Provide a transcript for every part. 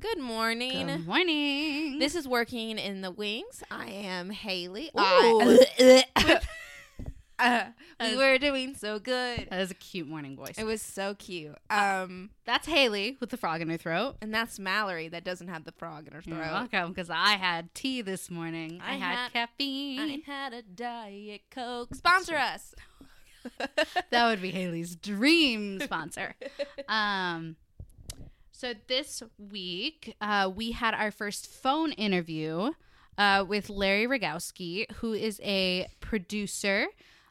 Good morning. Good morning. This is working in the wings. I am Haley. I, uh, we were doing so good. that is a cute morning voice. It was so cute. Um, That's Haley with the frog in her throat. and that's Mallory that doesn't have the frog in her You're throat. welcome, because I had tea this morning. I, I had, had- caffeine. I had a diet coke. Sponsor us. that would be Haley's dream sponsor. um, so this week, uh, we had our first phone interview uh, with Larry Rogowski, who is a producer.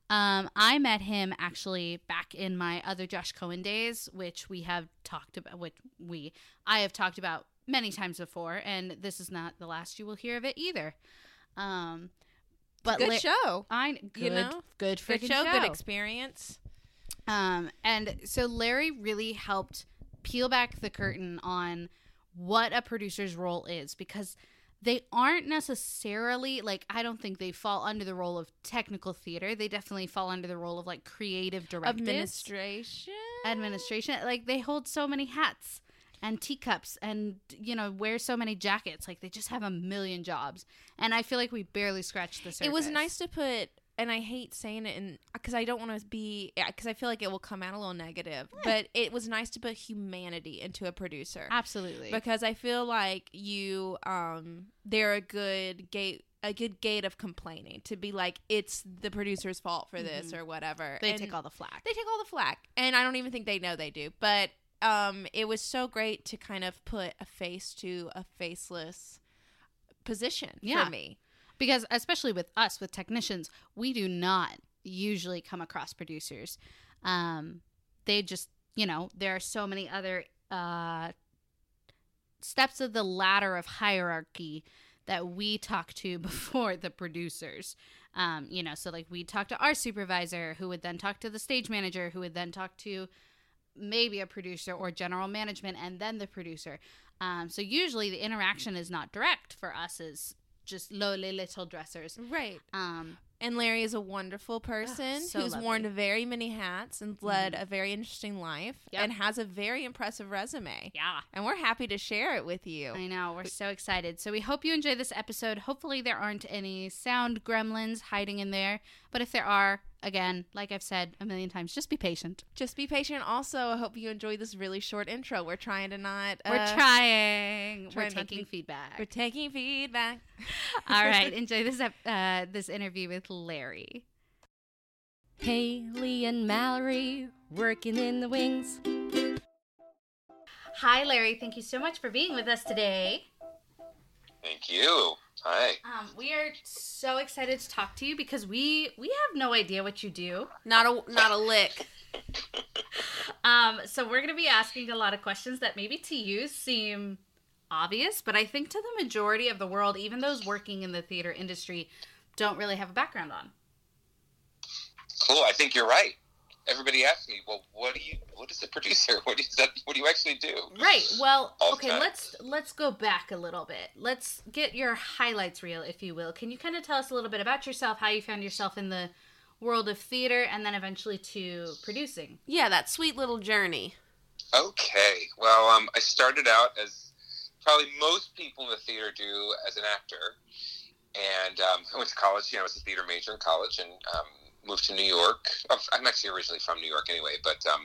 Um, I met him actually back in my other Josh Cohen days, which we have talked about. Which we I have talked about many times before, and this is not the last you will hear of it either. Um, but Good La- show. I good, you know? good Good show, show. Good experience. Um, and so Larry really helped peel back the curtain on what a producer's role is because they aren't necessarily like I don't think they fall under the role of technical theater. They definitely fall under the role of like creative directors, Administration. administration. Like they hold so many hats and teacups and you know wear so many jackets. Like they just have a million jobs, and I feel like we barely scratched the surface. It was nice to put, and I hate saying it, in because I don't want to be, because I feel like it will come out a little negative. But it was nice to put humanity into a producer absolutely because I feel like you, um, they're a good gate. A good gate of complaining to be like it's the producer's fault for this or whatever. Mm-hmm. they And take all the flack. they take all the flack, and I don't even think they know they do. But um, it was so great to kind of put a face to a faceless position Yeah. for me. Because especially with us with technicians we do not usually come across producers. Um they just you know there are so many other uh steps of the ladder of hierarchy that we talk to before the producers. Um you know so like we'd talk to our supervisor who would then talk to the stage manager who would then talk to maybe a producer or general management and then the producer. Um so usually the interaction is not direct for us as just lowly little dressers Right. um And Larry is a wonderful person so who's lovely. worn very many hats and led a very interesting life Yep. and has a very impressive resume. yeah And we're happy to share it with you. I know. We're so excited. So we hope you enjoy this episode. Hopefully, there aren't any sound gremlins hiding in there. But if there are, again, like I've said a million times, just be patient. Just be patient. Also, I hope you enjoyed this really short intro. We're trying to not. We're uh, trying. trying We're taking be- feedback. We're taking feedback. All right. Enjoy this uh, this interview with Larry. Haley and Mallory working in the wings. Hi, Larry. Thank you so much for being with us today. Thank you. Hi. Um, we are so excited to talk to you because we we have no idea what you do. Not a not a lick. Um, so we're going to be asking a lot of questions that maybe to you seem obvious, but I think to the majority of the world, even those working in the theater industry, don't really have a background on. Cool. I think you're right. Everybody asks me, "Well, what do you? What is a producer? What is that? What do you actually do?" Right. Well, All okay, time. let's let's go back a little bit. Let's get your highlights reel, if you will. Can you kind of tell us a little bit about yourself, how you found yourself in the world of theater and then eventually to producing? Yeah, that sweet little journey. Okay. Well, um, I started out as probably most people in the theater do as an actor, and um, I went to college. You know, I was a theater major in college, and um, moved to New York. Oh, I'm actually originally from New York, anyway, but um,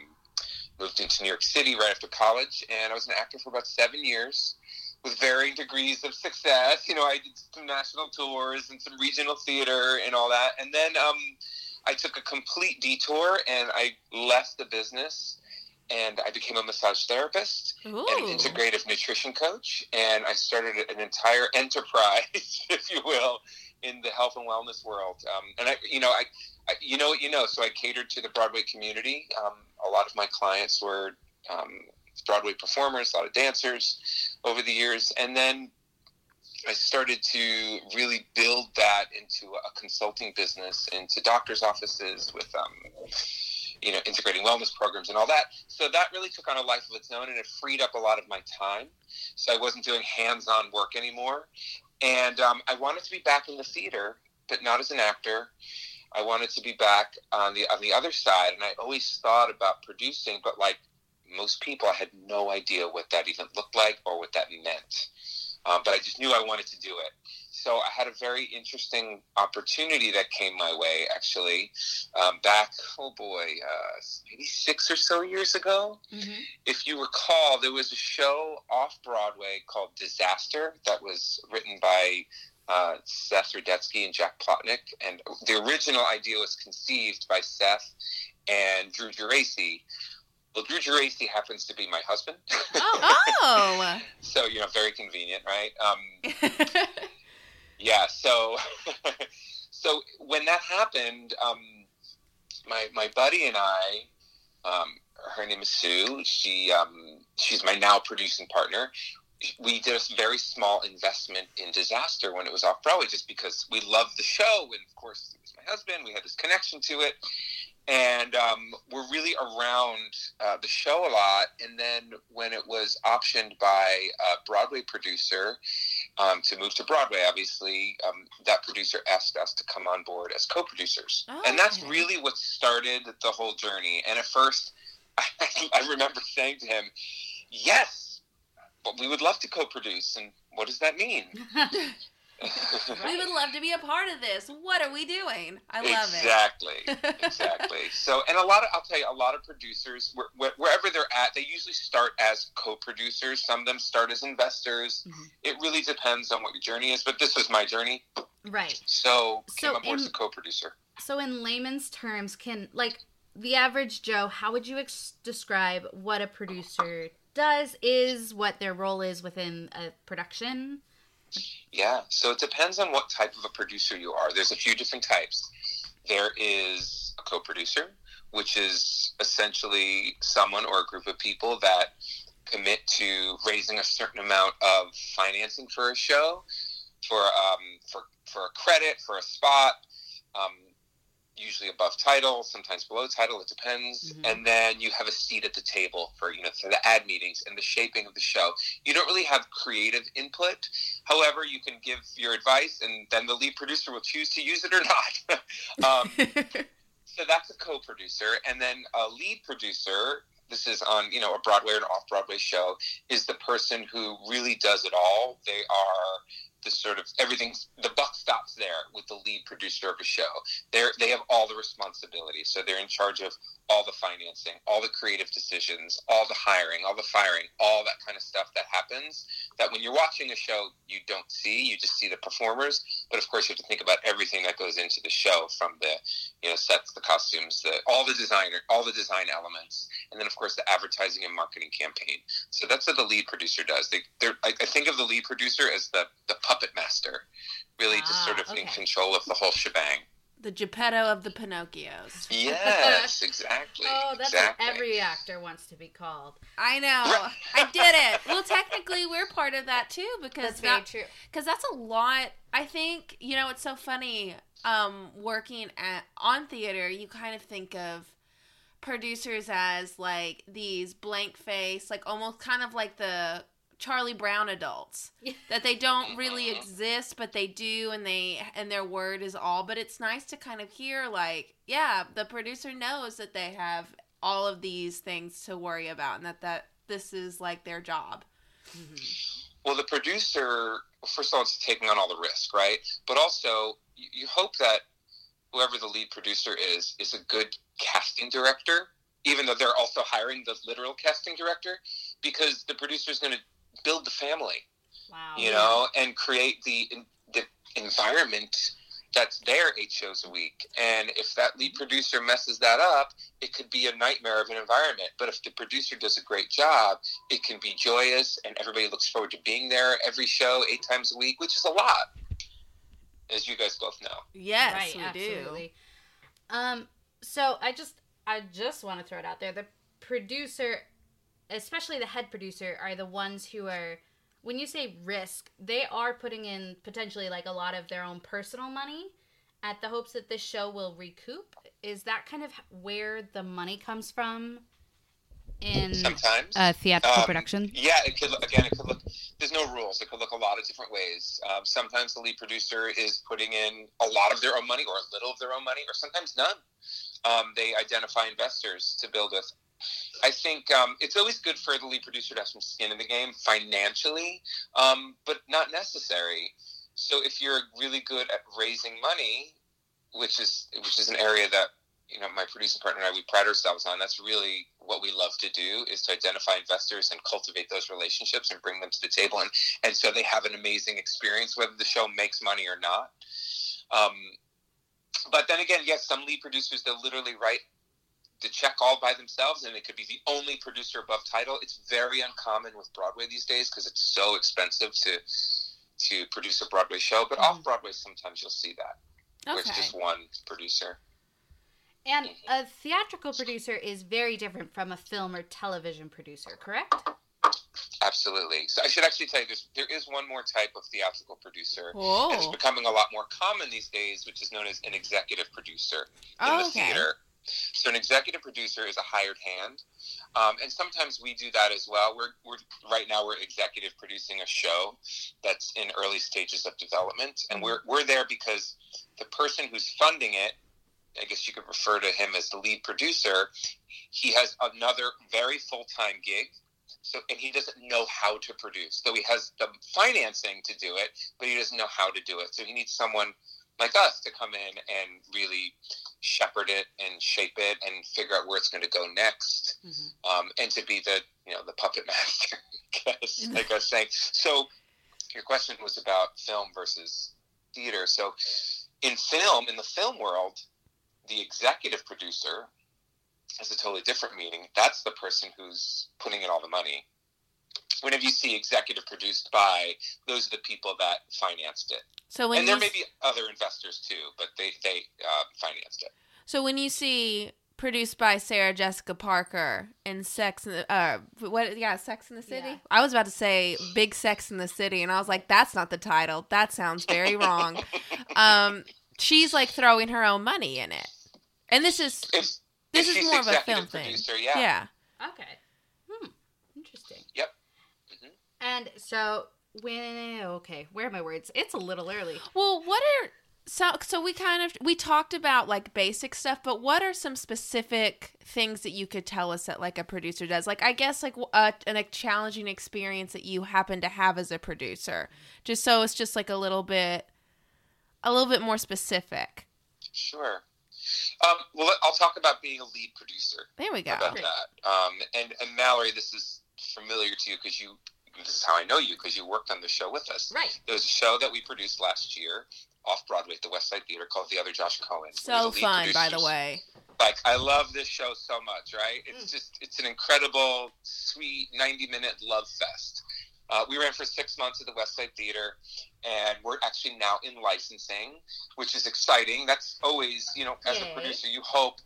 moved into New York City right after college, and I was an actor for about seven years. With varying degrees of success, you know, I did some national tours and some regional theater and all that, and then um, I took a complete detour and I left the business and I became a massage therapist Ooh. and an integrative nutrition coach, and I started an entire enterprise, if you will, in the health and wellness world. Um, and I, you know, I, I, you know what you know, so I catered to the Broadway community. Um, a lot of my clients were um, Broadway performers, a lot of dancers over the years, and then I started to really build that into a consulting business, into doctors' offices with, um, you know, integrating wellness programs and all that. So that really took on a life of its own, and it freed up a lot of my time. So I wasn't doing hands-on work anymore, and um, I wanted to be back in the theater, but not as an actor. I wanted to be back on the on the other side, and I always thought about producing, but like most people, I had no idea what that even looked like or what that meant. Um, but I just knew I wanted to do it. So I had a very interesting opportunity that came my way, actually, um, back, oh boy, uh, maybe six or so years ago. Mm-hmm. If you recall, there was a show off Broadway called Disaster that was written by uh, Seth Rudetsky and Jack Plotnick. And the original idea was conceived by Seth and Drew Geraci. Well, Drew Geraci happens to be my husband. Oh. so, you know, very convenient, right? Um, yeah, so so when that happened, um, my my buddy and I, um, her name is Sue. She um, she's my now producing partner. We did a very small investment in Disaster when it was off Broadway, just because we loved the show, and of course it was my husband. We had this connection to it, and um, we're really around uh, the show a lot. And then when it was optioned by a Broadway producer um, to move to Broadway, obviously um, that producer asked us to come on board as co-producers, and that's Okay. really what started the whole journey. And at first, I remember saying to him, "Yes." But we would love to co-produce, and what does that mean? we would love to be a part of this. What are we doing? I love it. exactly, exactly. So, and a lot of, I'll tell you, a lot of producers, where, where, wherever they're at, they usually start as co-producers. Some of them start as investors. Mhm. It really depends on what your journey is. But this was my journey, right. so came So on board as in- a co-producer. So, in layman's terms, can like the average Joe, how would you ex- describe what a producer does, is, what their role is within a production? Yeah, so it depends on what type of a producer you are. There's a few different types. There is a co producer, which is essentially someone or a group of people that commit to raising a certain amount of financing for a show, for, um, for, for a credit, for a spot. Um, usually above title, sometimes below title. It depends. Mhm. And then you have a seat at the table for you know for the ad meetings and the shaping of the show. You don't really have creative input. However, you can give your advice, and then the lead producer will choose to use it or not. um, so that's a co-producer, and then a lead producer. This is on you know a Broadway or an off-Broadway show. Is the person who really does it all. They are the sort of everything. The buck stops there with the lead producer of a show. They're they have all the responsibility. So they're in charge of all the financing, all the creative decisions, all the hiring, all the firing, all that kind of stuff that happens. That when you're watching a show, you don't see. You just see the performers. But of course, you have to think about everything that goes into the show, from the you know sets, the costumes, the all the designer, all the design elements, and then of course the advertising and marketing campaign. So that's what the lead producer does. They, they're, I, I think of the lead producer as the the puppet master, really just Ah, sort of in control of the whole shebang. The Geppetto of the Pinocchios. Yes, exactly. Oh, that's exactly. what every actor wants to be called. I know. I did it. Well, technically, we're part of that too because That's very that, true. because that's a lot. I think you know it's so funny. Um, working at on theater, you kind of think of producers as like these blank face, like almost kind of like the Charlie Brown adults that they don't really exist, but they do, and they and their word is all. But it's nice to kind of hear like, yeah, the producer knows that they have all of these things to worry about, and that that this is like their job. Mm-hmm. Well, the producer, first of all, is taking on all the risk, right? But also, you, you hope that whoever the lead producer is is a good casting director, even though they're also hiring the literal casting director, because the producer is going to build the family, Wow. you know, and create the the environment that's there eight shows a week. And if that lead producer messes that up, it could be a nightmare of an environment. But if the producer does a great job, it can be joyous and everybody looks forward to being there every show eight times a week, which is a lot, as you guys both know. Yes, right, we absolutely. Um, so I just I just want to throw it out there. The producer, especially the head producer, are the ones who are when you say risk, they are putting in potentially like a lot of their own personal money at the hopes that this show will recoup. Is that kind of where the money comes from in Sometimes. a theatrical Um, production? Yeah, it could look, again. It could look. There's no rules. It could look a lot of different ways. Um, sometimes the lead producer is putting in a lot of their own money, or a little of their own money, or sometimes none. Um, they identify investors to build with. I think um, it's always good for the lead producer to have some skin in the game financially, um, but not necessary. So if you're really good at raising money, which is which is an area that you know my producing partner and I we pride ourselves on. That's really what we love to do is to identify investors and cultivate those relationships and bring them to the table, and and so they have an amazing experience whether the show makes money or not. Um, but then again, yes, some lead producers they'll literally write the check all by themselves, and it could be the only producer above title. It's very uncommon with Broadway these days because it's so expensive to to produce a Broadway show. But off mm-hmm. Broadway, sometimes you'll see that where it's just one producer. And mm-hmm. a theatrical producer is very different from a film or television producer, correct? Absolutely. So I should actually tell you, there's, there is one more type of theatrical producer. And it's oh. becoming a lot more common these days, which is known as an executive producer in Oh, the okay. theater. So an executive producer is a hired hand, um, and sometimes we do that as well. We're, we're right now we're executive producing a show that's in early stages of development, and we're we're there because the person who's funding it, I guess you could refer to him as the lead producer. He has another very full time gig. So, and he doesn't know how to produce. So he has the financing to do it, but he doesn't know how to do it. So he needs someone like us to come in and really shepherd it and shape it and figure out where it's going to go next, um, and to be the you know the puppet master, I guess, like I was saying. So your question was about film versus theater. So in film, in the film world, the executive producer has a totally different meaning. That's the person who's putting in all the money. Whenever you see executive produced by, those are the people that financed it So when and there may be other investors too, but they they uh, financed it. so when you see produced by Sarah Jessica Parker in Sex in the uh what yeah Sex in the City. Yeah. I was about to say Big Sex in the City, and I was like, that's not the title. That sounds very wrong. um, she's like throwing her own money in it, and this is It's, this it's is more of a executive film thing. Yeah. Yeah. Okay. Hmm. Interesting. Yep. Mhm. And so when okay, where are my words? It's a little early. Well, what are so so we kind of we talked about like basic stuff, but what are some specific things that you could tell us that like a producer does? Like I guess like a, an, a challenging experience that you happen to have as a producer, just so it's just like a little bit a little bit more specific. Sure. Um, well, I'll talk about being a lead producer There we go. about Great. that. Um, and and Mallory, this is familiar to you because you. This is how I know you because you worked on the show with us. Right. There was a show that we produced last year off Broadway at the West Side Theater called The Other Josh Cohen. So fun, by the way. like I love this show so much, right? Mm. It's just it's an incredible, sweet ninety minute love fest. Uh, we ran for six months at the West Side Theater, and we're actually now in licensing, which is exciting. That's always, you know, as Yay. a producer, you hope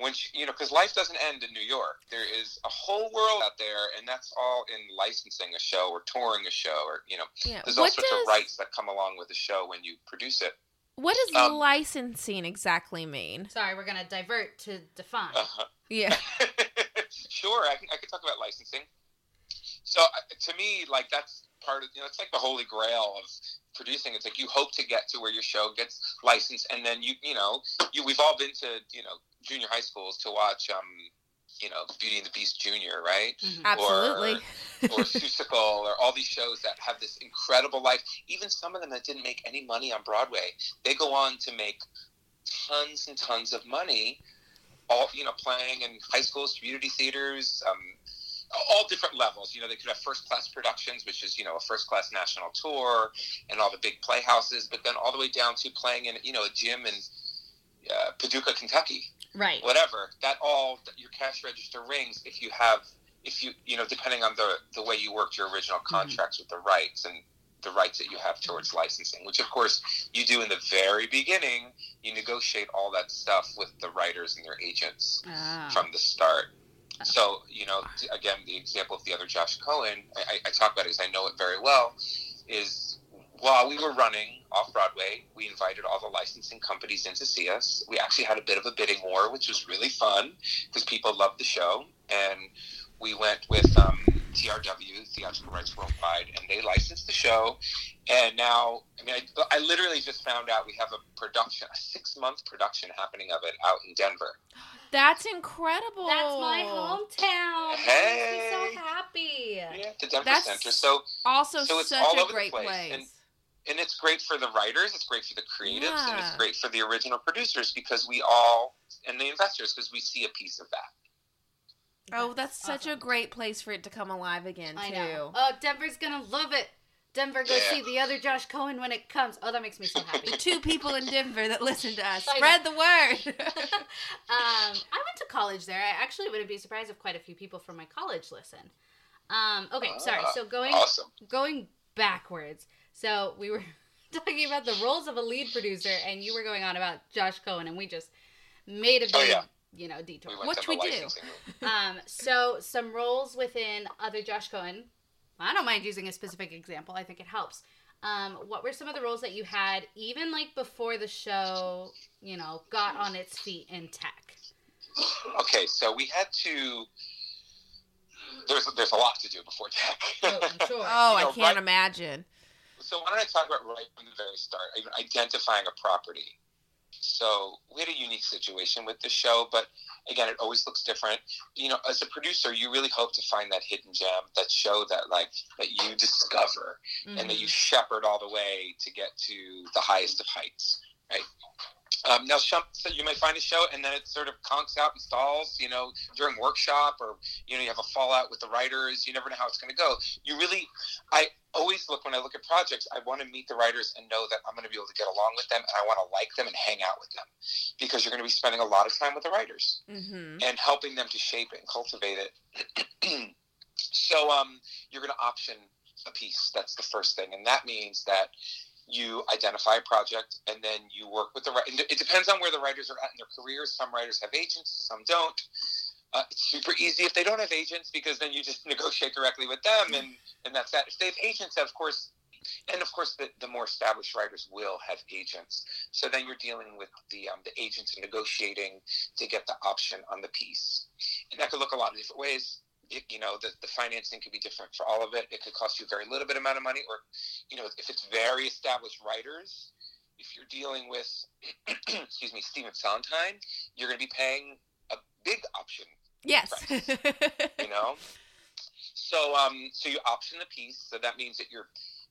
once you, you know, because life doesn't end in New York. There is a whole world out there, and that's all in licensing a show or touring a show, or you know, Yeah. there's all What sorts does of rights that come along with a show when you produce it. what does um, licensing exactly mean? Sorry, we're gonna divert to define. Uh-huh. Yeah. sure, I can, I can talk about licensing. So uh, to me, like that's part of you know, it's like the holy grail of producing. It's like you hope to get to where your show gets licensed, and then you you know you we've all been to you know junior high schools to watch um you know Beauty and the Beast Junior, right? Mhm. Absolutely. or Seussical, or all these shows that have this incredible life. Even some of them that didn't make any money on Broadway, they go on to make tons and tons of money. All you know, playing in high schools, community theaters, um, all different levels. You know, they could have first class productions, which is you know a first class national tour, and all the big playhouses, but then all the way down to playing in you know a gym in uh, Paducah, Kentucky. Right. whatever. That all your cash register rings if you have if you you know depending on the the way you worked your original contracts with the rights and the rights that you have towards licensing which of course you do in the very beginning. You negotiate all that stuff with the writers and their agents Ah. from the start. So you know again the example of the other josh cohen i, I- I talk about it because i know it very well is while we were running off Broadway, we invited all the licensing companies in to see us. We actually had a bit of a bidding war, which was really fun because people loved the show. And we went with um, TRW, Theatrical Rights Worldwide, and they licensed the show. And now, I mean, I, I literally just found out we have a production, a six month production happening of it out in Denver. That's incredible. That's my hometown. Hey. That makes me so happy. Yeah, the Denver That's Center. So, Also, So it's such all a over the great place, place. and- and it's great for the writers, it's great for the creatives, and it's great for the original producers because we all, and the investors, because we see a piece of that. oh, that's such a great place for it to come alive again I too. know. Oh, Denver's gonna love it. Denver, go Yeah. see the other Josh Cohen when it comes. Oh, that makes me so happy. The two people in Denver that listen to us. Spread the word. um, I went to college there. I actually wouldn't be surprised if quite a few people from my college listen. Um, okay, sorry. Ah, So going Awesome. going backwards. So we were talking about the roles of a lead producer, and you were going on about Josh Cohen, and we just made a big, Oh, yeah. you know, detour. We went Which we do. Um, so some roles within other Josh Cohen. I don't mind using a specific example. I think it helps. Um, what were some of the roles that you had, even like before the show, you know, got on its feet in tech? Okay, so we had to. There's there's a lot to do before tech. sure. oh, I know, can't right- imagine. So why don't I talk about right from the very start, identifying a property. So we had a unique situation with the show, but again, it always looks different. You know, as a producer, you really hope to find that hidden gem, that show that like that you discover and that you mm-hmm. shepherd all the way to get to the highest of heights, right? Um, now, some, so you may find a show and then it sort of conks out and stalls, you know, during workshop or, you know, you have a fallout with the writers. You never know how it's going to go. You really, I always look, when I look at projects, I want to meet the writers and know that I'm going to be able to get along with them and I want to like them and hang out with them because you're going to be spending a lot of time with the writers Mm-hmm. and helping them to shape it and cultivate it. so um, you're going to option a piece. That's the first thing, and that means that you identify a project and then you work with the. It depends on where the writers are at in their careers. Some writers have agents, some don't. Uh, it's super easy if they don't have agents because then you just negotiate directly with them and, and that's that. If they have agents, of course, and of course, the, the more established writers will have agents. So then you're dealing with the um, the agents and negotiating to get the option on the piece, and that could look a lot of different ways. It, you know, the, the financing could be different for all of it. It could cost you a very little bit amount of money, or you know, if it's very established writers, if you're dealing with, excuse me, Stephen Sondheim, you're going to be paying a big option Yes. you know so um so you option the piece so that means that you're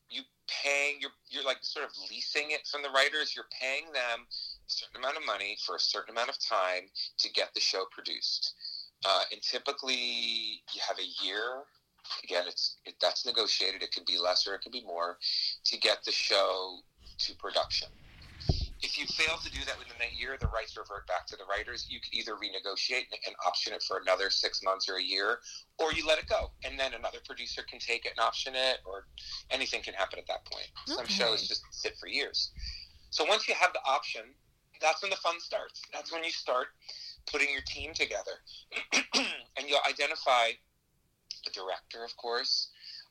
you paying you're you're like sort of leasing it from the writers you're paying them a certain amount of money for a certain amount of time to get the show produced uh, and typically you have a year again it's it, that's negotiated it could be less or it could be more to get the show to production if you fail to do that within that year, the rights revert back to the writers. You can either renegotiate and, and option it for another six months or a year, or you let it go, and then another producer can take it and option it, or anything can happen at that point. Some shows just sit for years. So once you have the option, that's when the fun starts. That's when you start putting your team together, and you'll identify the director, of course.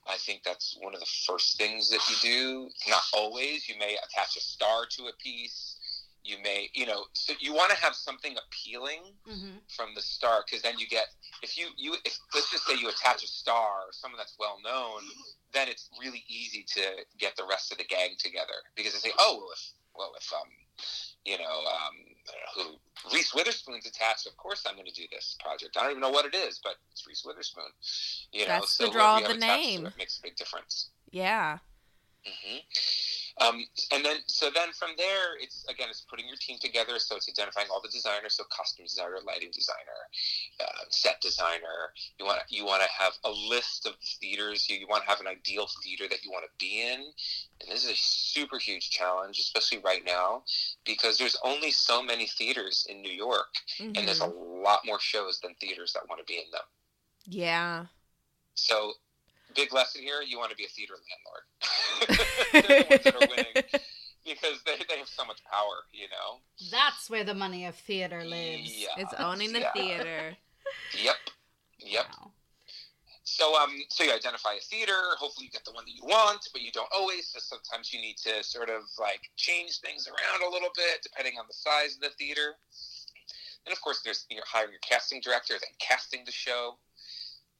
I think that's one of the first things that you do. Not always. You may attach a star to a piece. You may, you know, so you want to have something appealing Mm-hmm. from the start because then you get if you you if let's just say you attach a star or someone that's well known, then it's really easy to get the rest of the gang together because they say, oh well, if well if um you know um I don't know who Reese Witherspoon's attached, of course I'm going to do this project. I don't even know what it is, but it's Reese Witherspoon. You know, That's so the draw of the have attached to name. it makes a big difference. yeah. hmm Um, and then, so then from there, it's again, it's putting your team together. So it's identifying all the designers, so costume designer, lighting designer, uh, set designer. You want you want to have a list of theaters. You, you want to have an ideal theater that you want to be in. And this is a super huge challenge, especially right now, because there's only so many theaters in New York, and there's a Mhm. lot more shows than theaters that want to be in them. Yeah. So, big lesson here: you want to be a theater landlord. They're the ones that are winning because they, they have so much power, you know. That's where the money of theater lives. Yeah. It's owning the yeah. theater. Yep. Yep. Wow. So um, so you identify a theater. Hopefully, you get the one that you want, but you don't always. So sometimes you need to sort of like change things around a little bit depending on the size of the theater. And of course, there's you're hiring your casting director, then casting the show,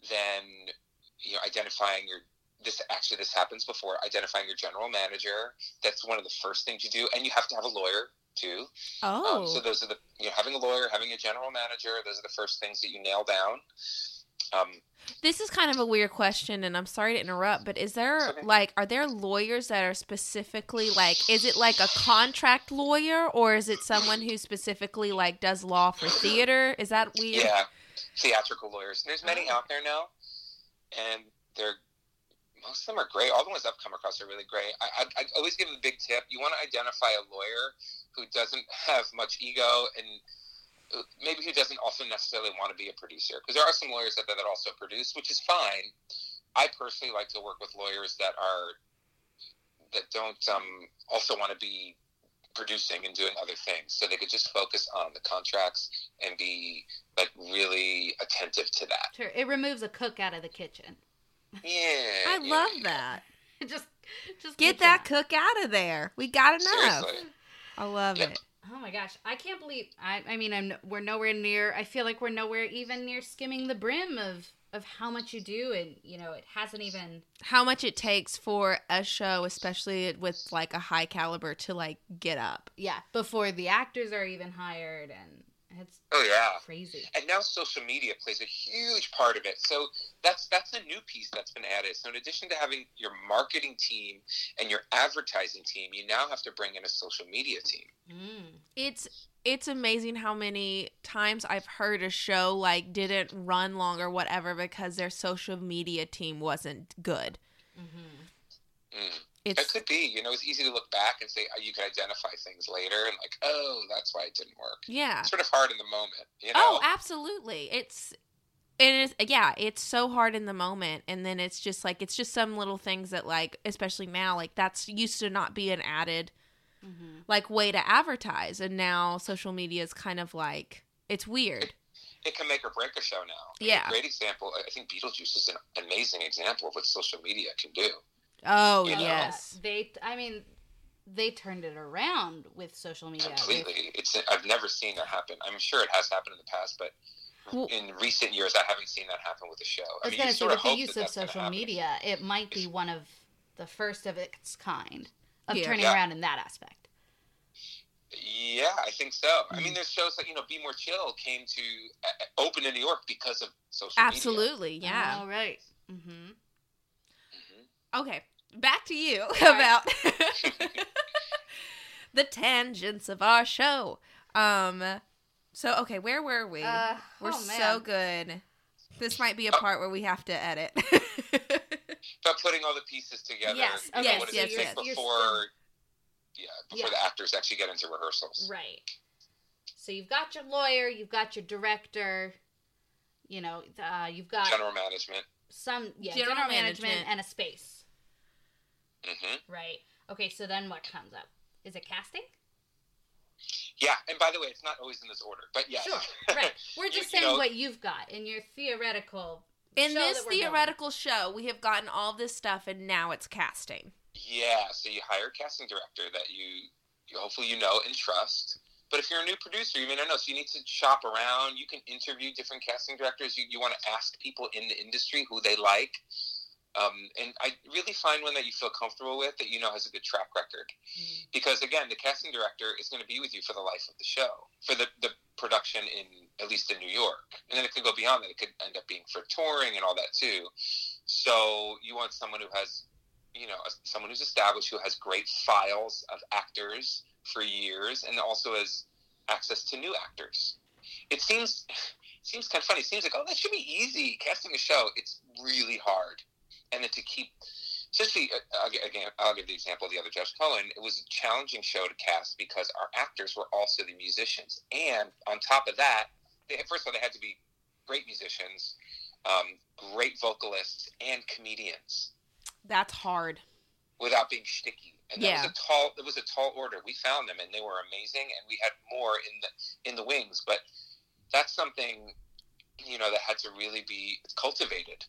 then you know identifying your this actually this happens before identifying your general manager. That's one of the first things you do, and you have to have a lawyer too. Oh, Um, so those are the you know having a lawyer, having a general manager. Those are the first things that you nail down. Um, this is kind of a weird question, and I'm sorry to interrupt, but is there Okay. like, are there lawyers that are specifically like, is it like a contract lawyer, or is it someone who specifically like does law for theater? Is that weird? yeah, theatrical lawyers. There's many Oh. out there now, and they're most of them are great. All the ones I've come across are really great. I, I, I always give the big tip: you want to identify a lawyer who doesn't have much ego and uh, maybe who doesn't also necessarily want to be a producer. Because there are some lawyers that that also produce, which is fine. I personally like to work with lawyers that are that don't um, also want to be producing and doing other things, so they could just focus on the contracts and be like really attentive to that. Sure, it removes a cook out of the kitchen. Yeah, I yeah, love yeah. that. just, just Get that going. cook out of there. We got enough. Seriously. I love Yep. it. Oh my gosh, I can't believe. I, I mean, I'm, we're nowhere near. I feel like we're nowhere even near skimming the brim of of how much you do, and you know, it hasn't even. How much it takes for a show, especially with like a high caliber, to like get up. Yeah, before the actors are even hired, and it's Oh yeah. crazy. and now social media plays a huge part of it. So that's that's a new piece that's been added. So in addition to having your marketing team and your advertising team, you now have to bring in a social media team. Mm. It's it's amazing how many times I've heard a show like didn't run long or whatever because their social media team wasn't good. hmm Mm. It's It could be, you know, it's easy to look back and say uh, you can identify things later and like, oh, that's why it didn't work. yeah. It's sort of hard in the moment, you know. Oh, absolutely. It's it is yeah, it's so hard in the moment and then it's just like it's just some little things that like especially now like that's used to not be an added hmm like way to advertise and now social media is kind of like it's weird. it can make or break a show now. Yeah. A great example. I think Beetlejuice is an amazing example of what social media can do. Oh, You know? yes. They, I mean, they turned it around with social media. with- Completely. It's I've never seen that happen. I'm sure it has happened in the past, but Well- in recent years, I haven't seen that happen with the show. I was mean, gonna you say sort with of the use that of social media, it might be one of the first of its kind of Yeah. turning Yeah. around in that aspect. Yeah, I think so. I Mm-hmm. mean, there's shows like you know, Be More Chill came to uh, open in New York because of social Absolutely. Yeah. All right. Mm-hmm. Media. Okay, back to you right. about the tangents of our show. Um, so okay, where were we? Uh, we're oh, so good. This might be a Oh. part where we have to edit. But putting all the pieces together. Yes, you know, okay, what yes, it take yes. You're before? Yeah, before Yeah. the actors actually get into rehearsals. Right. So you've got your lawyer, you've got your director, you know, uh, you've got General management. some yeah, General general, management. management. and a space. Hmm Right. Okay, so then what comes up? Is it casting? Yeah, and by the way, it's not always in this order, but yes. Sure. Right. We're just you saying know- what you've got in your theoretical. In show this that we're theoretical show, we have gotten all this stuff, and now it's casting. Yeah, so you hire a casting director that you, you hopefully you know and trust. But if you're a new producer, you may not know. So you need to shop around. You can interview different casting directors. You, you want to ask people in the industry who they like. Um, and I really find one that you feel comfortable with that you know has a good track record. Because again, the casting director is going to be with you for the life of the show, for the, the production in at least in New York. And then it could go beyond that. It could end up being for touring and all that too. So you want someone who has you know, someone who's established who has great files of actors for years and also has access to new actors. It seems seems kind of funny. It seems like oh, that should be easy casting a show. It's really hard, and then to keep. Especially, uh, again, I'll give the example of the other Josh Cohen. It was a challenging show to cast because our actors were also the musicians, and on top of that, they first of all they had to be great musicians, um, great vocalists, and comedians That's hard. without being sticky. And that Yeah. was a tall it was a tall order. We found them and they were amazing and we had more in the in the wings, but that's something you know that had to really be cultivated.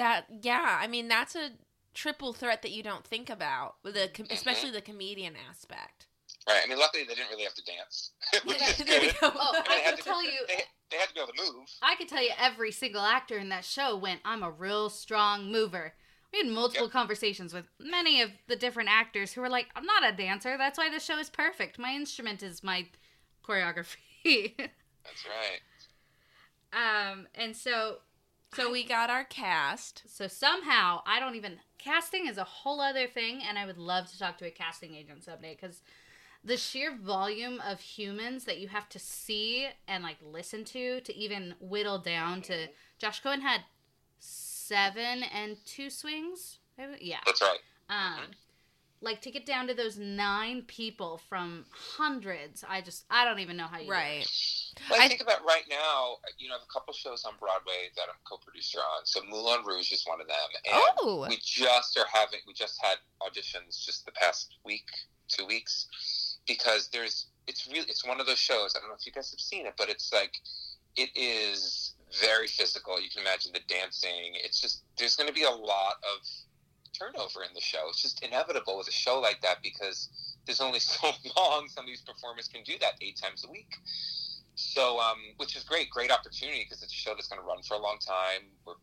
That yeah, I mean that's a triple threat that you don't think about with the com- especially the comedian aspect. Right. I mean luckily they didn't really have to dance. which is There you good. go. Oh, I mean, I they had to- tell you. They, they had to be able to move. I could tell you every single actor in that show went, I'm a real strong mover. We had multiple Yep. conversations with many of the different actors who were like, I'm not a dancer. That's why the show is perfect. My instrument is my choreography. That's right. um, and so So we got our cast. so somehow I don't even casting is a whole other thing, and I would love to talk to a casting agent someday because the sheer volume of humans that you have to see and like listen to to even whittle down to Josh Cohen had seven and two swings. Yeah, That's right. um, like to get down to those nine people from hundreds. I just I don't even know how you. Right. Well, I, I- think about right now, you know, I have a couple shows on Broadway that I'm co-producer on. So Moulin Rouge is one of them, and Oh. we just are having we just had auditions just the past week, two weeks, because there's it's really it's one of those shows. I don't know if you guys have seen it, but it's like it is very physical. You can imagine the dancing. It's just there's going to be a lot of turnover in the show. It's just inevitable with a show like that because there's only so long some of these performers can do that eight times a week. So, um, which is great, great opportunity because it's a show that's going to run for a long time. We're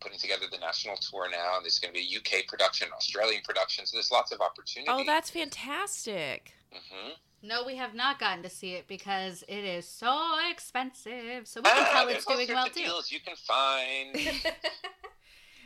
putting together the national tour now, and there's going to be a UK production, Australian production. So there's lots of opportunity. Oh, that's fantastic. hmm No, we have not gotten to see it because it is so expensive. So we can tell it's doing well too. Deals you can find.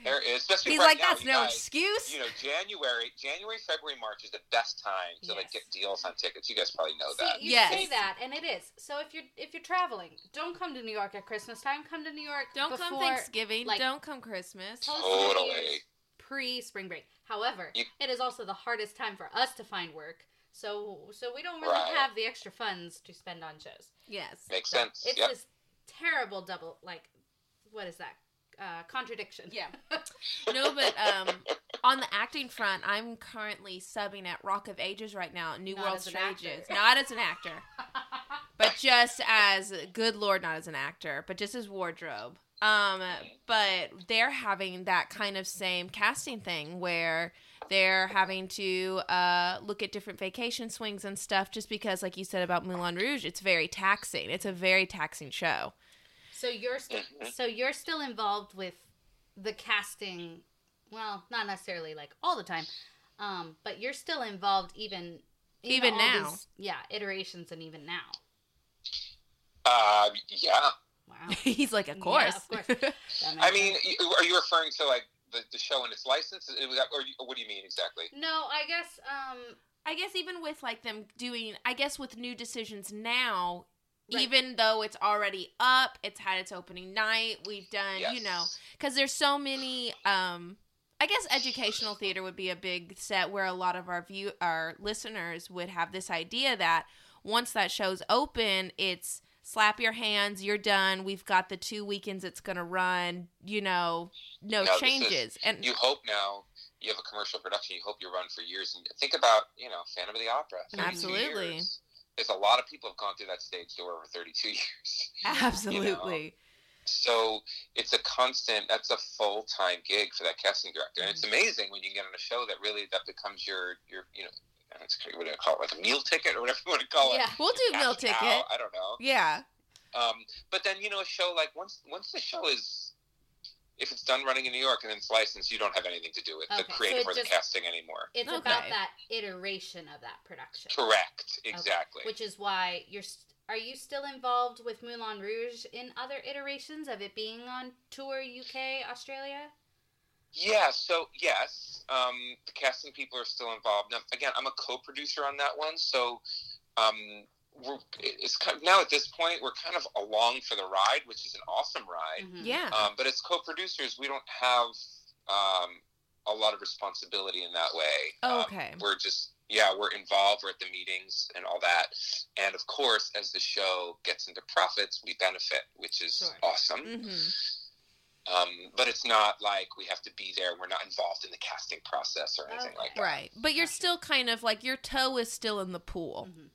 there is, especially He's right like, now, that's no guys, excuse. You know, January, January, February, March is the best time to like get deals on tickets. You guys probably know See, that. you Yes. say that, and it is. So if you're if you're traveling, don't come to New York at Christmas time. Come to New York. Don't before, come Thanksgiving. like- don't come Christmas. Tell us what it Totally. Pre spring break. However, You- it is also the hardest time for us to find work. So so we don't really Right. have the extra funds to spend on shows. Yes. Makes So sense. It's Yep. this terrible double like what is that? Uh, contradiction. Yeah. No, but um, on the acting front, I'm currently subbing at Rock of Ages right now, New Not World Stages. Not as an actor, but just as good lord, not as an actor, but just as wardrobe. Um, but they're having that kind of same casting thing where they're having to uh, look at different vacation swings and stuff just because, like you said about Moulin Rouge, it's very taxing. It's a very taxing show. So you're st- so you're still involved with the casting. Well, not necessarily like all the time, um, but you're still involved even in Even now. these- yeah, iterations and even now. Uh, yeah. Wow. He's like, of Yeah, course. of course. I mean, sense. are you referring to like the, the show and its license, Is that- or, or what do you mean exactly? no, I guess um, I guess even with like them doing, I guess with new decisions now, Right. even though it's already up, it's had its opening night. We've done, you know, because there's so many. um I guess educational theater would be a big set where a lot of our view our listeners would have this idea that once that show's open, it's slap your hands, you're done. We've got the two weekends it's gonna run. You know, no No, this is- changes. and You hope now you have a commercial production. You hope you run for years. And think about you know Phantom of the Opera. Absolutely. years. There's a lot of people have gone through that stage door over 32 years. absolutely. So it's a constant. That's a full time gig for that casting director, and it's Mm-hmm. amazing when you get on a show that really that becomes your your you know. It's, what do you call it? Like a meal ticket or whatever you want to call it. Yeah. We'll do meal ticket. I don't know. Yeah. Um, but then you know a show like once once the show is if it's done running in New York and it's licensed, you don't have anything to do with Okay, the creative it or the casting anymore. it's Okay. about that iteration of that production. Correct. Exactly. Which is why you're. St- are you still involved with Moulin Rouge in other iterations of it being on tour UK, Australia? Yeah, so yes, um, the casting people are still involved. Now, again, I'm a co-producer on that one, so um, we're, it's kind of, now at this point we're kind of along for the ride, which is an awesome ride. Mhm. Yeah. Um, but as co-producers, we don't have um, a lot of responsibility in that way. Oh, Um, okay. we're just yeah, we're involved. We're at the meetings and all that, and of course, as the show gets into profits, we benefit, which is Sure. awesome. hmm Um, but it's not like we have to be there. We're not involved in the casting process or anything Okay. like that. Right. But you're still kind of like your toe is still in the pool. Mhm.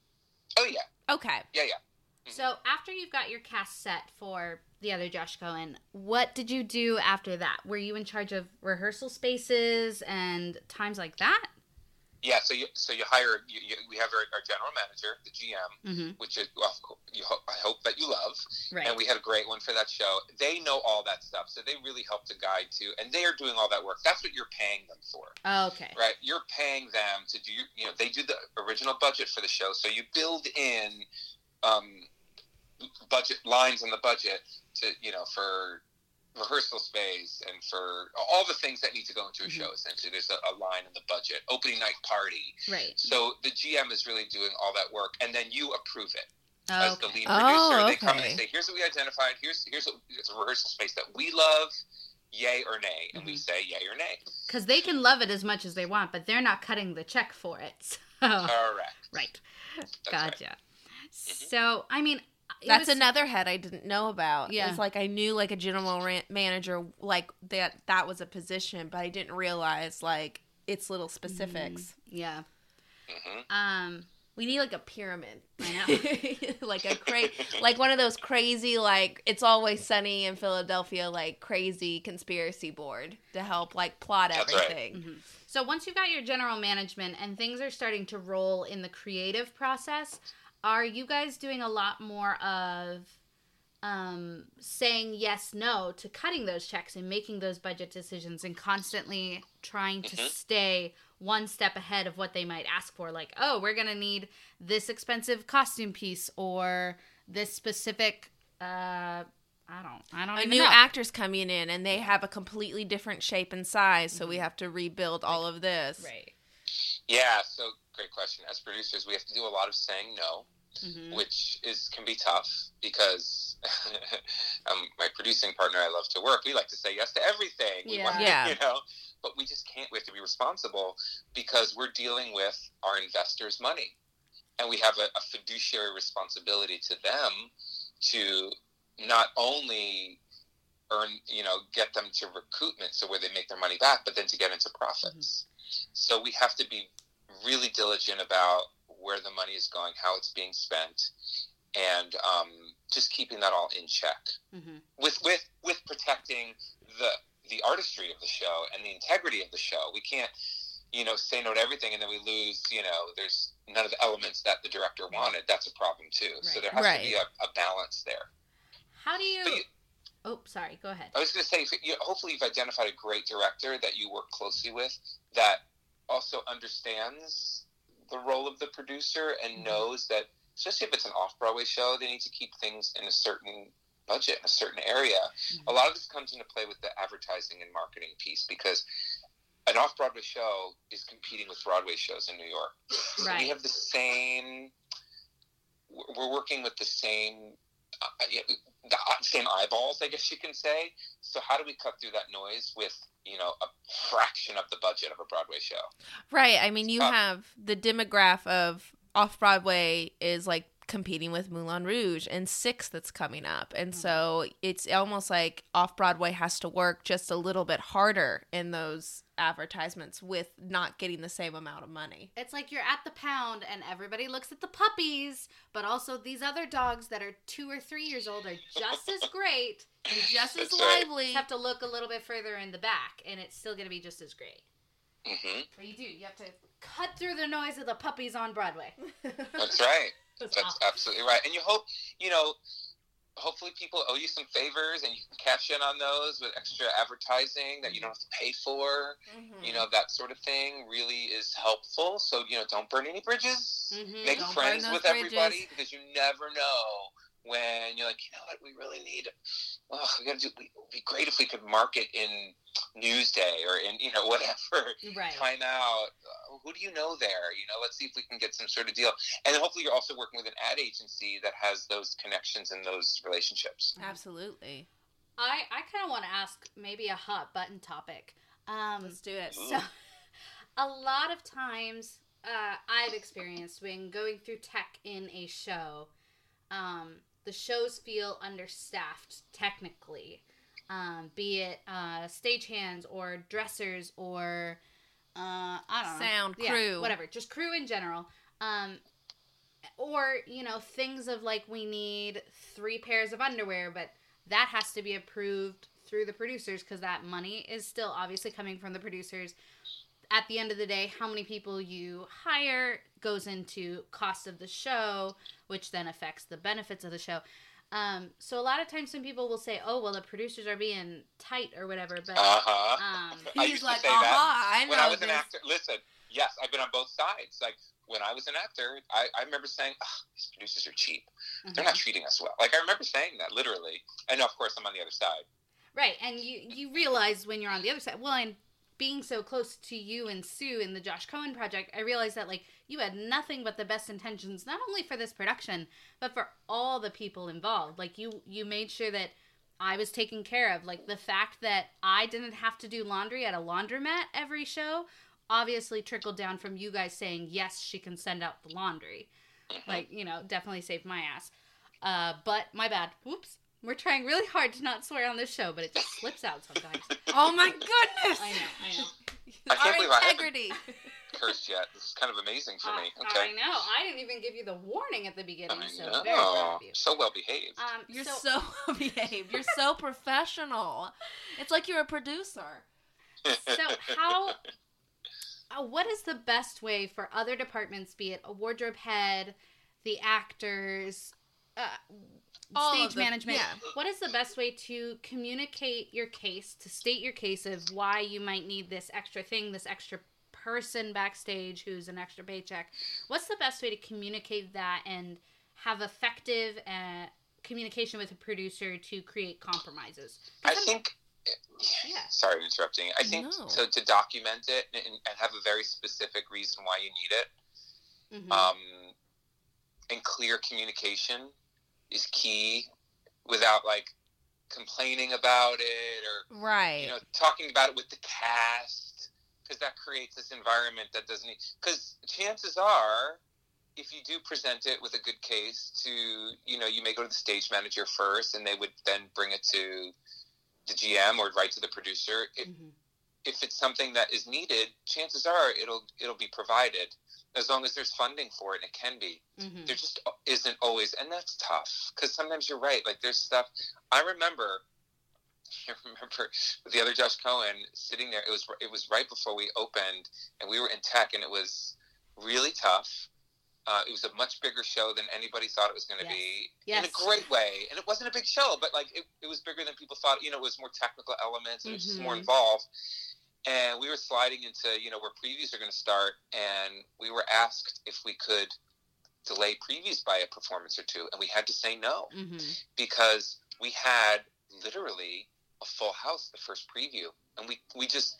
Oh yeah, Okay. yeah, yeah. Mm-hmm. So after you've got your cast set for the other Josh Cohen, what did you do after that? Were you in charge of rehearsal spaces and times like that? Yeah, so you so you hire you, you, we have our, our general manager, the GM, Mm-hmm. which is well, hope, I hope that you love, Right. and we had a great one for that show. They know all that stuff, so they really help to guide too, and they are doing all that work. That's what you're paying them for, okay. right? You're paying them to do, you know, they do the original budget for the show, so you build in um, budget lines in the budget to, you know, for rehearsal space and for all the things that need to go into a Mhm. show. Essentially, there's a, a line in the budget. Opening night party. Right. So the GM is really doing all that work, and then you approve it as the Okay. lead Oh, producer. They come in okay. and say, "Here's what we identified. Here's here's a, it's a rehearsal space that we love. Yay or nay?" And we Mhm. say yay or nay. Because they can love it as much as they want, but they're not cutting the check for it. So. Correct. Right. That's right. Gotcha. So, I mean, That's was- another head I didn't know about. Yeah. It's like I knew like a general ran- manager like that that was a position, but I didn't realize like its little specifics. Yeah. hmm Um. We need like a pyramid. I know. like a cra- like one of those crazy like it's always sunny in Philadelphia like crazy conspiracy board to help like plot That's right. everything. mhm. So once you've got your general management and things are starting to roll in the creative process, are you guys doing a lot more of um, saying yes, no to cutting those checks and making those budget decisions and constantly trying to Mhm. stay one step ahead of what they might ask for? Like, oh, we're going to need this expensive costume piece or this specific. Uh, I don't. I don't A even new know. actor's coming in and they have a completely different shape and size, so we Mhm. have to rebuild all of this. right. Yeah. So great question. As producers, we have to do a lot of saying no. hmm which is can be tough because um, my producing partner I love to work. We like to say yes to everything. We Yeah. want- Yeah. you know, but we just can't. We have to be responsible because we're dealing with our investors' money, and we have a, a fiduciary responsibility to them to not only earn, you know, get them to recoupment, so where they make their money back, but then to get into profits. So we have to be really diligent about where the money is going, how it's being spent, and um, just keeping that all in check hmm with with with protecting the the artistry of the show and the integrity of the show. We can't, you know, say no to everything and then we lose. You know, there's none of the elements that the director wanted. That's a problem too. So there has Right. to be a, a balance there. How do you? Oh, sorry. Go ahead. I was going to say, if you, hopefully, you've identified a great director that you work closely with that also understands the role of the producer and Mhm. knows that, especially if it's an off Broadway show, they need to keep things in a certain budget, in a certain area. A lot of this comes into play with the advertising and marketing piece because an off Broadway show is competing with Broadway shows in New York. So Right. we have the same, we're working with the same. Uh, yeah, the same eyeballs, I guess you can say. So how do we cut through that noise with you know a fraction of the budget of a Broadway show? Right. I mean, you Uh, have the demographic of off Broadway is like competing with Moulin Rouge and Six that's coming up. And so it's almost like off Broadway has to work just a little bit harder in those advertisements with not getting the same amount of money. It's like you're at the pound and everybody looks at the puppies, but also these other dogs that are two or three years old are just as great. And just as That's lively. Just have to look a little bit further in the back, and it's still going to be just as great. hmm But you do. You have to cut through the noise of the puppies on Broadway. That's right. That's That's awesome. absolutely right. And you hope you know. Hopefully, people owe you some favors, and you can cash in on those with extra advertising that you don't have to pay for. Mhm. You know that sort of thing really is helpful. So you know, don't burn any bridges. Mhm. Make Don't friends with those everybody because you never know when you're like, you know what, we really need. Oh, we got to do. It would be great if we could market in Newsday or in you know whatever. Right. Time out. Uh, who do you know there? You know, let's see if we can get some sort of deal. And then hopefully, you're also working with an ad agency that has those connections and those relationships. Absolutely. I, I kind of want to ask maybe a hot button topic. Um, Let's do it. So, a lot of times uh, I've experienced when going through tech in a show, um, the shows feel understaffed technically, um, be it uh, stagehands or dressers or uh, I don't know Sound, Yeah, crew. whatever, just crew in general. Um, or you know things of like we need three pairs of underwear, but that has to be approved through the producers because that money is still obviously coming from the producers. At the end of the day, how many people you hire goes into cost of the show, which then affects the benefits of the show. Um, so a lot of times, some people will say, "Oh, well, the producers are being tight or whatever," but Uh huh. um, I He's used to like, say aha, that I know when I was this. an actor. Listen, yes, I've been on both sides. Like when I was an actor, I, I remember saying, "Ah, "These producers are cheap. They're not treating us well." Like I remember saying that literally, and of course, I'm on the other side. Right, and you you realize when you're on the other side. Well, and being so close to you and Sue in the Josh Cohen project, I realized that like you had nothing but the best intentions, not only for this production, but for all the people involved. Like you you made sure that I was taken care of. Like the fact that I didn't have to do laundry at a laundromat every show obviously trickled down from you guys saying yes, she can send out the laundry. Like you know, definitely saved my ass. Uh, but my bad. Whoops. We're trying really hard to not swear on this show, but it just slips out sometimes. Oh my goodness! I know, I know. I can't Our believe I haven't- integrity. Cursed yet? This is kind of amazing for me. I- Okay. I know. I didn't even give you the warning at the beginning, I so know. very proud of you. So well behaved. Um, You're so, so, behaved. You're so professional. It's like you're a producer. so how? Uh, what is the best way for other departments, be it a wardrobe head, the actors, uh, All stage the- management? yeah. What is the best way to communicate your case, to state your case of why you might need this extra thing, this extra person backstage who's an extra paycheck? What's the best way to communicate that and have effective uh, communication with a producer to create compromises? I some- think. Yeah. Sorry for interrupting. I think No. so to document it and, and have a very specific reason why you need it. Mhm. um, and clear communication is key without like complaining about it or Right. you know talking about it with the cast because that creates this environment that doesn't because chances are if you do present it with a good case to you know you may go to the stage manager first and they would then bring it to the gm or right to the producer it, Mhm. if it's something that is needed chances are it'll it'll be provided as long as there's funding for it and it can be Mhm. there just isn't always and that's tough because sometimes you're right like there's stuff i remember i remember with the other josh cohen sitting there it was it was right before we opened and we were in tech and it was really tough uh, it was a much bigger show than anybody thought it was going to Yes. be Yes. in a great way and it wasn't a big show but like it, it was bigger than people thought you know it was more technical elements it was just more Mhm. involved and we were sliding into you know where previews are going to start and we were asked if we could delay previews by a performance or two and we had to say no. Mhm. because we had literally a full house the first preview and we we just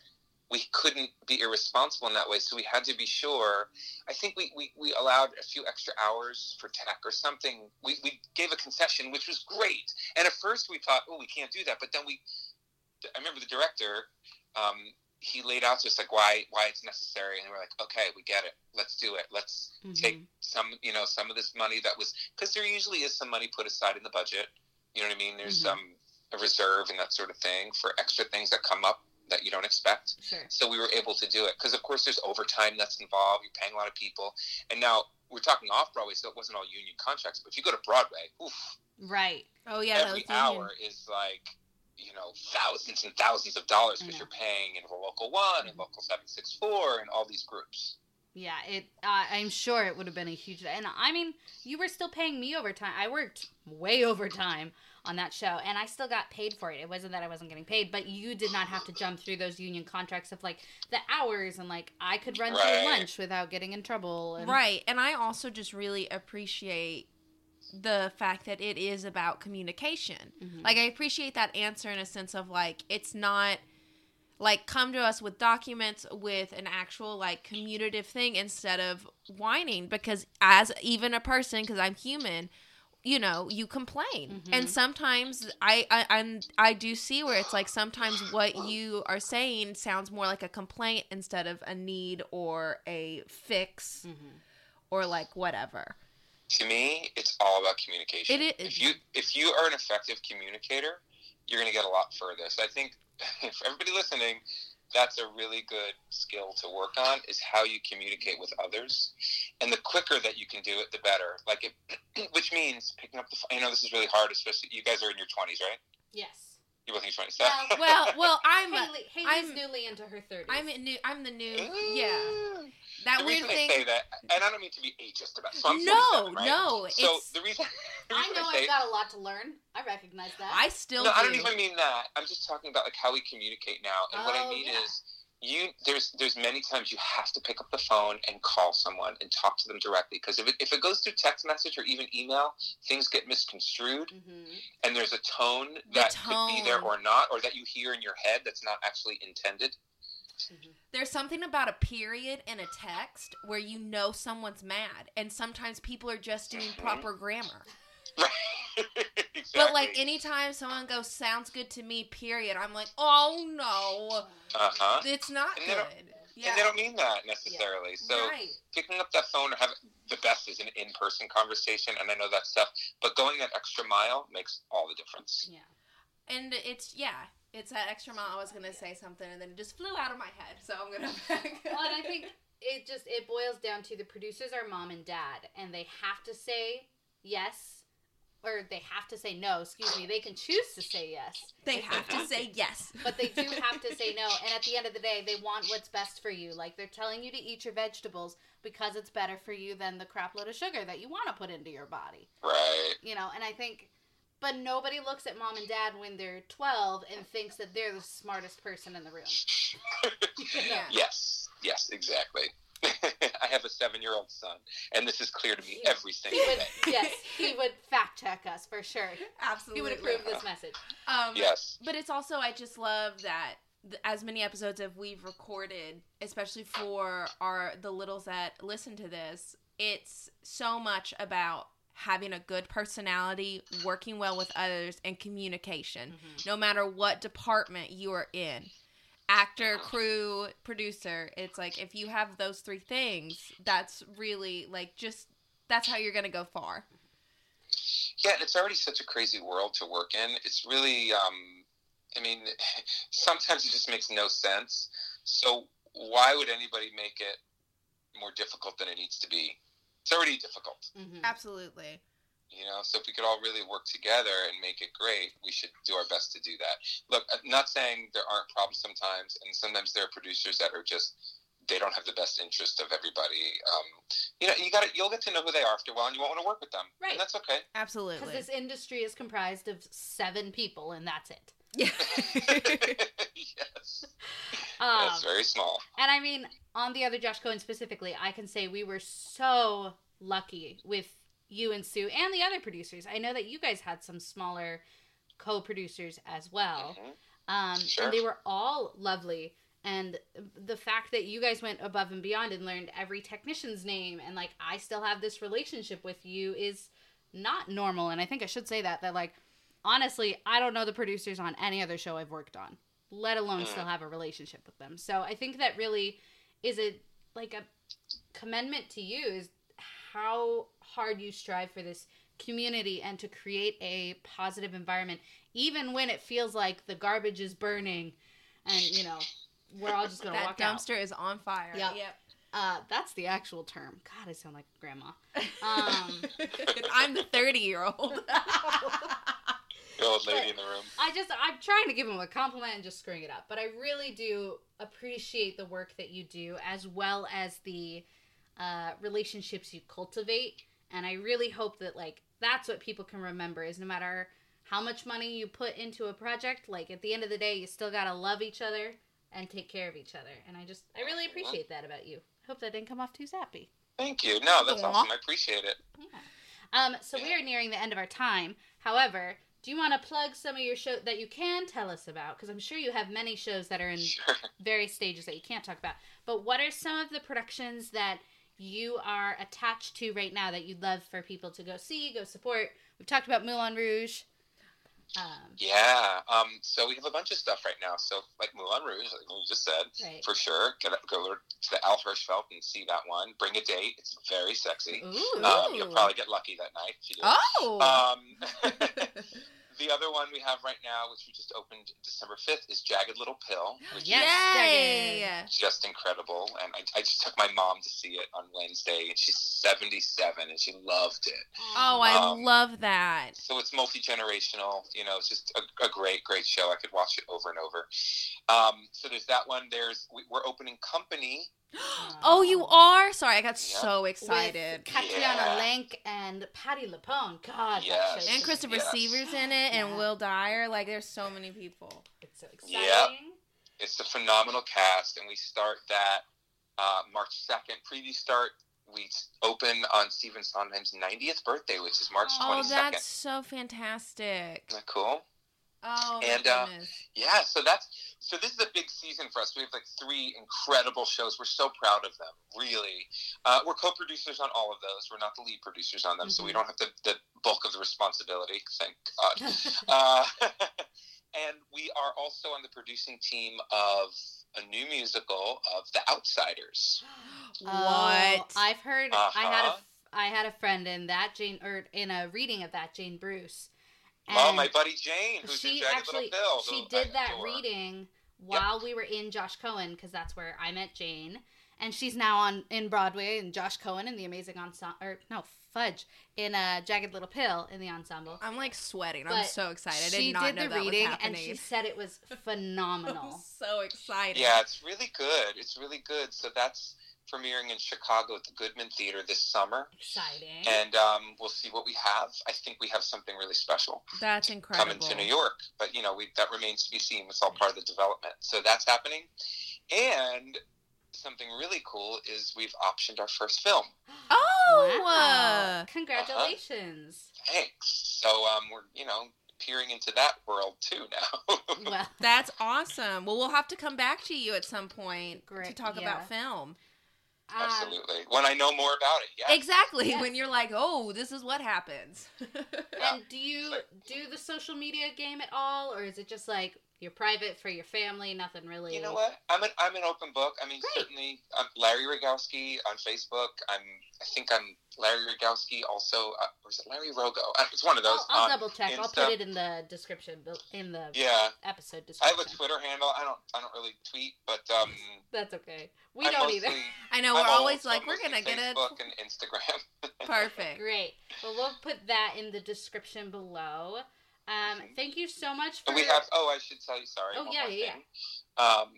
we couldn't be irresponsible in that way so we had to be sure. I think we, we, we allowed a few extra hours for tech or something. We, we gave a concession which was great. And at first we thought oh we can't do that but then we i remember the director um, he laid out to us like why why it's necessary and we're like okay we get it let's do it let's take Mhm. some you know some of this money that was because there usually is some money put aside in the budget you know what i mean there's Mhm. some a reserve and that sort of thing for extra things that come up that you don't expect Sure. so we were able to do it because of course there's overtime that's involved you're paying a lot of people and now we're talking off broadway so it wasn't all union contracts but if you go to broadway oof, Right. oh yeah. every those hour is like you know thousands and thousands of dollars I because you're paying in local one and Mhm. local 764 and all these groups Yeah, it. Uh, I'm sure it would have been a huge. And I mean, you were still paying me overtime. I worked way overtime on that show, and I still got paid for it. It wasn't that I wasn't getting paid, but you did not have to jump through those union contracts of like the hours and like I could run Right. through lunch without getting in trouble. And, Right. And I also just really appreciate the fact that it is about communication. Mhm. Like I appreciate that answer in a sense of like it's not like come to us with documents with an actual like commutative thing instead of whining because as even a person because I'm human you know you complain Mhm. and sometimes I, I I'm, I do see where it's like sometimes what you are saying sounds more like a complaint instead of a need or a fix Mhm. or like whatever to me it's all about communication. It is- if you if you are an effective communicator you're going to get a lot further. So i think for everybody listening that's a really good skill to work on is how you communicate with others. And the quicker that you can do it the better. Like it which means picking up the phone you know this is really hard especially you guys are in your 20s right? Yes. You both think you're 27? Well, well, I'm Haley, Haley's I'm- newly into her 30s. I'm a new. I'm the new. Yeah, that the weird reason thing. I say that, and I don't mean to be ageist about. So I'm no, right? no, So it's. the reason, the I reason know I say, I've got a lot to learn. I recognize that. I still. no, do. I don't even mean that. I'm just talking about like how we communicate now, and what I Oh, mean yeah. is you. There's there's many times you have to pick up the phone and call someone and talk to them directly because if it if it goes through text message or even email, things get misconstrued, hmm and there's a tone that could be there or not, or that you hear in your head that's not actually intended. There's something about a period in a text where you know someone's mad, and sometimes people are just doing Mhm. proper grammar. Right. exactly. But like anytime someone goes, "Sounds good to me," period, I'm like, "Oh no, uh huh. it's not And they don't- good." And they don't mean that necessarily. So right. picking up that phone or have the best is an in-person conversation, and I know that stuff. But going that extra mile makes all the difference. Yeah. And it's yeah, it's that extra mile. I was gonna say something, and then it just flew out of my head. So I'm gonna. Well, and I think it just it boils down to the producers are mom and dad, and they have to say yes, or they have to say no. Excuse me. They can choose to say yes, they have to say yes. but they do have to say no. And at the end of the day, they want what's best for you. Like they're telling you to eat your vegetables because it's better for you than the crap load of sugar that you want to put into your body. Right. You know, and I think. But nobody looks at mom and dad when they're 12 and thinks that they're the smartest person in the room. Yeah. Yes. Yes. Exactly. I have a seven-year-old son, and this is clear to me He- every He single would, day. yes, he would fact check us for sure. Absolutely, he would approve this message. Um, Yes. But it's also I just love that as many episodes as we've recorded, especially for our the littles that listen to this, it's so much about having a good personality, working well with others, and communication. No matter what department you are in. Actor, crew, producer, it's like if you have those three things, that's really like just that's how you're gonna go far. Yeah, and it's already such a crazy world to work in. It's really, um, I mean, sometimes it just makes no sense. So why would anybody make it more difficult than it needs to be? It's already difficult, Mhm. Absolutely. You know. So if we could all really work together and make it great, we should do our best to do that. Look, I'm not saying there aren't problems sometimes, and sometimes there are producers that are just they don't have the best interest of everybody. Um, you know, you got to you'll get to know who they are after a while, and you won't want to work with them, Right. And that's okay. Absolutely. Because this industry is comprised of seven people, and that's it. Yeah. yes. Um, That's very small. and I mean, on the other Josh Cohen specifically, I can say we were so lucky with you and Sue and the other producers. I know that you guys had some smaller co-producers as well. Mhm. Um, Sure. And they were all lovely. And the fact that you guys went above and beyond and learned every technician's name and like I still have this relationship with you is not normal. And I think I should say that that like honestly, I don't know the producers on any other show I've worked on, let alone still have a relationship with them. So I think that really is a like a commendment to you is how hard you strive for this community and to create a positive environment even when it feels like the garbage is burning and you know we're all just gonna that walk out dumpster is on fire. Yep. Yep. uh that's the actual term god i sound like grandma um I'm the 30 year old. The old lady in the room. I just I'm trying to give him a compliment and just screwing it up, but I really do appreciate the work that you do as well as the uh, relationships you cultivate, and I really hope that like that's what people can remember is no matter how much money you put into a project, like at the end of the day, you still gotta love each other and take care of each other, and I just I really appreciate that about you. Hope that didn't come off too sappy. Thank you. No, that's Aw. awesome. I appreciate it. Yeah. Um, so we are nearing the end of our time. However, do you want to plug some of your show that you can tell us about? Because I'm sure you have many shows that are in Sure. various stages that you can't talk about. But what are some of the productions that you are attached to right now that you'd love for people to go see, go support? We've talked about Moulin Rouge. Um, Yeah. Um, so we have a bunch of stuff right now. So like Moulin Rouge, like you just said, right. for sure. Get, go to the Al Hirschfeld and see that one. Bring a date. It's very sexy. Ooh. Um, you'll probably get lucky that night if you do. oh. Um, the other one we have right now, which we just opened December 5th, is Jagged Little Pill, which Yes, Yay! is just incredible. And I, I just took my mom to see it on Wednesday, and she's 77, and she loved it. Oh, I Um, love that. So it's multi generational. You know, it's just a, a great, great show. I could watch it over and over. Um, so there's that one. There's we, we're opening Company. Oh, you are? Sorry, I got Yeah. so With excited. Katrina Yeah. Lenk and Patti LuPone. God, Yes. that And just- Christopher Yes. Sieber in it, and Yeah. Will Dyer. Like, there's so many people. It's so exciting. Yep. It's a phenomenal cast, and we start that uh, March 2nd. Preview start. We open on Stephen Sondheim's 90th birthday, which is March Oh, 22nd. that's so fantastic. Isn't that cool? Oh, my And, uh. Yeah, so that's so this is a big season for us. We have like three incredible shows. We're so proud of them, really. Uh, we're co-producers on all of those. We're not the lead producers on them, so we Mhm. don't have the, the bulk of the responsibility. Thank God. uh, and we are also on the producing team of a new musical of The Outsiders. what? Oh, I've heard. I had a. Uh-huh. I had a friend in that Jane or in a reading of that Jane Bruce. Oh, my buddy Jane, who's in she Jagged actually Little Pill. she who did I that adore. reading while we were in Josh Cohen because that's where I met Jane, and she's now on in Broadway in Josh Cohen in the Amazing Ensemble. Or no, fudge in a Jagged Little Pill in the ensemble. I'm like sweating. I'm so excited. I she did not did know the that reading, and she said it was I'm phenomenal. so excited. Yeah, it's really good. It's really good. So that's premiering in Chicago at the Goodman Theater this summer. Exciting. and um, we'll see what we have. I think we have something really special That's incredible. coming to New York, but you know, we, that remains to be seen. It's all part of the development, so that's happening. And something really cool is we've optioned our first film. Oh, Wow. Congratulations. Thanks. So um, we're you know peering into that world too now. Well, that's awesome. Well, we'll have to come back to you at some point to talk yeah. about film. Um, Absolutely. When I know more about it, yeah. Exactly. Yes. When you're like, oh, this is what happens. And do you do the social media game at all, or is it just like you're private for your family? Nothing really. You know what? I'm an I'm an open book. I mean, Great. certainly, I'm Larry Rogowski on Facebook. I'm I think I'm Larry Rogowski also, uh, or is it Larry Rogo? Uh, It's one of those. I'll, I'll on double check. I'll put it in the description in the Yeah, episode description. I have a Twitter handle. I don't I don't really tweet, but um, That's okay. We I'm don't mostly, either. I know I'm we're always like, we're gonna get it Facebook and Instagram. perfect. Great. Well, we'll put that in the description below. Um, thank you so much for. And we have. Oh, I should tell you. Sorry. Oh, one yeah, more yeah. Um,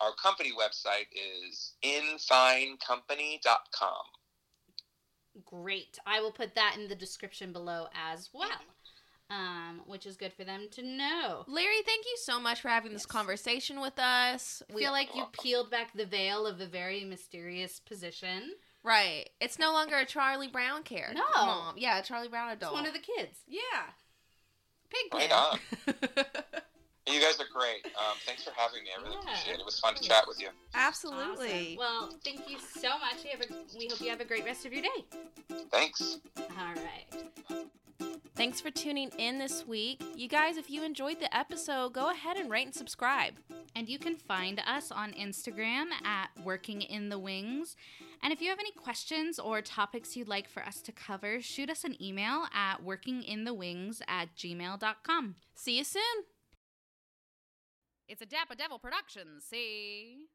our company website is infinecompany.com. Great. I will put that in the description below as well, um, which is good for them to know. Larry, thank you so much for having this conversation with us. I feel like you peeled back the veil of a very mysterious position. right. It's no longer a Charlie Brown character. No. Mom. Yeah, a Charlie Brown It's adult. one of the kids. Yeah. Pig Right on. You guys are great. Um, thanks for having me. I really Yeah. appreciate it. It was fun to chat with you. Absolutely. Awesome. Well, thank you so much. We, have a, we hope you have a great rest of your day. Thanks. All right. Thanks for tuning in this week. You guys, if you enjoyed the episode, go ahead and rate and subscribe. And you can find us on Instagram at Working in the Wings. And if you have any questions or topics you'd like for us to cover, shoot us an email at workinginthewings at gmail.com. See you soon. It's a Dapper Devil production, see?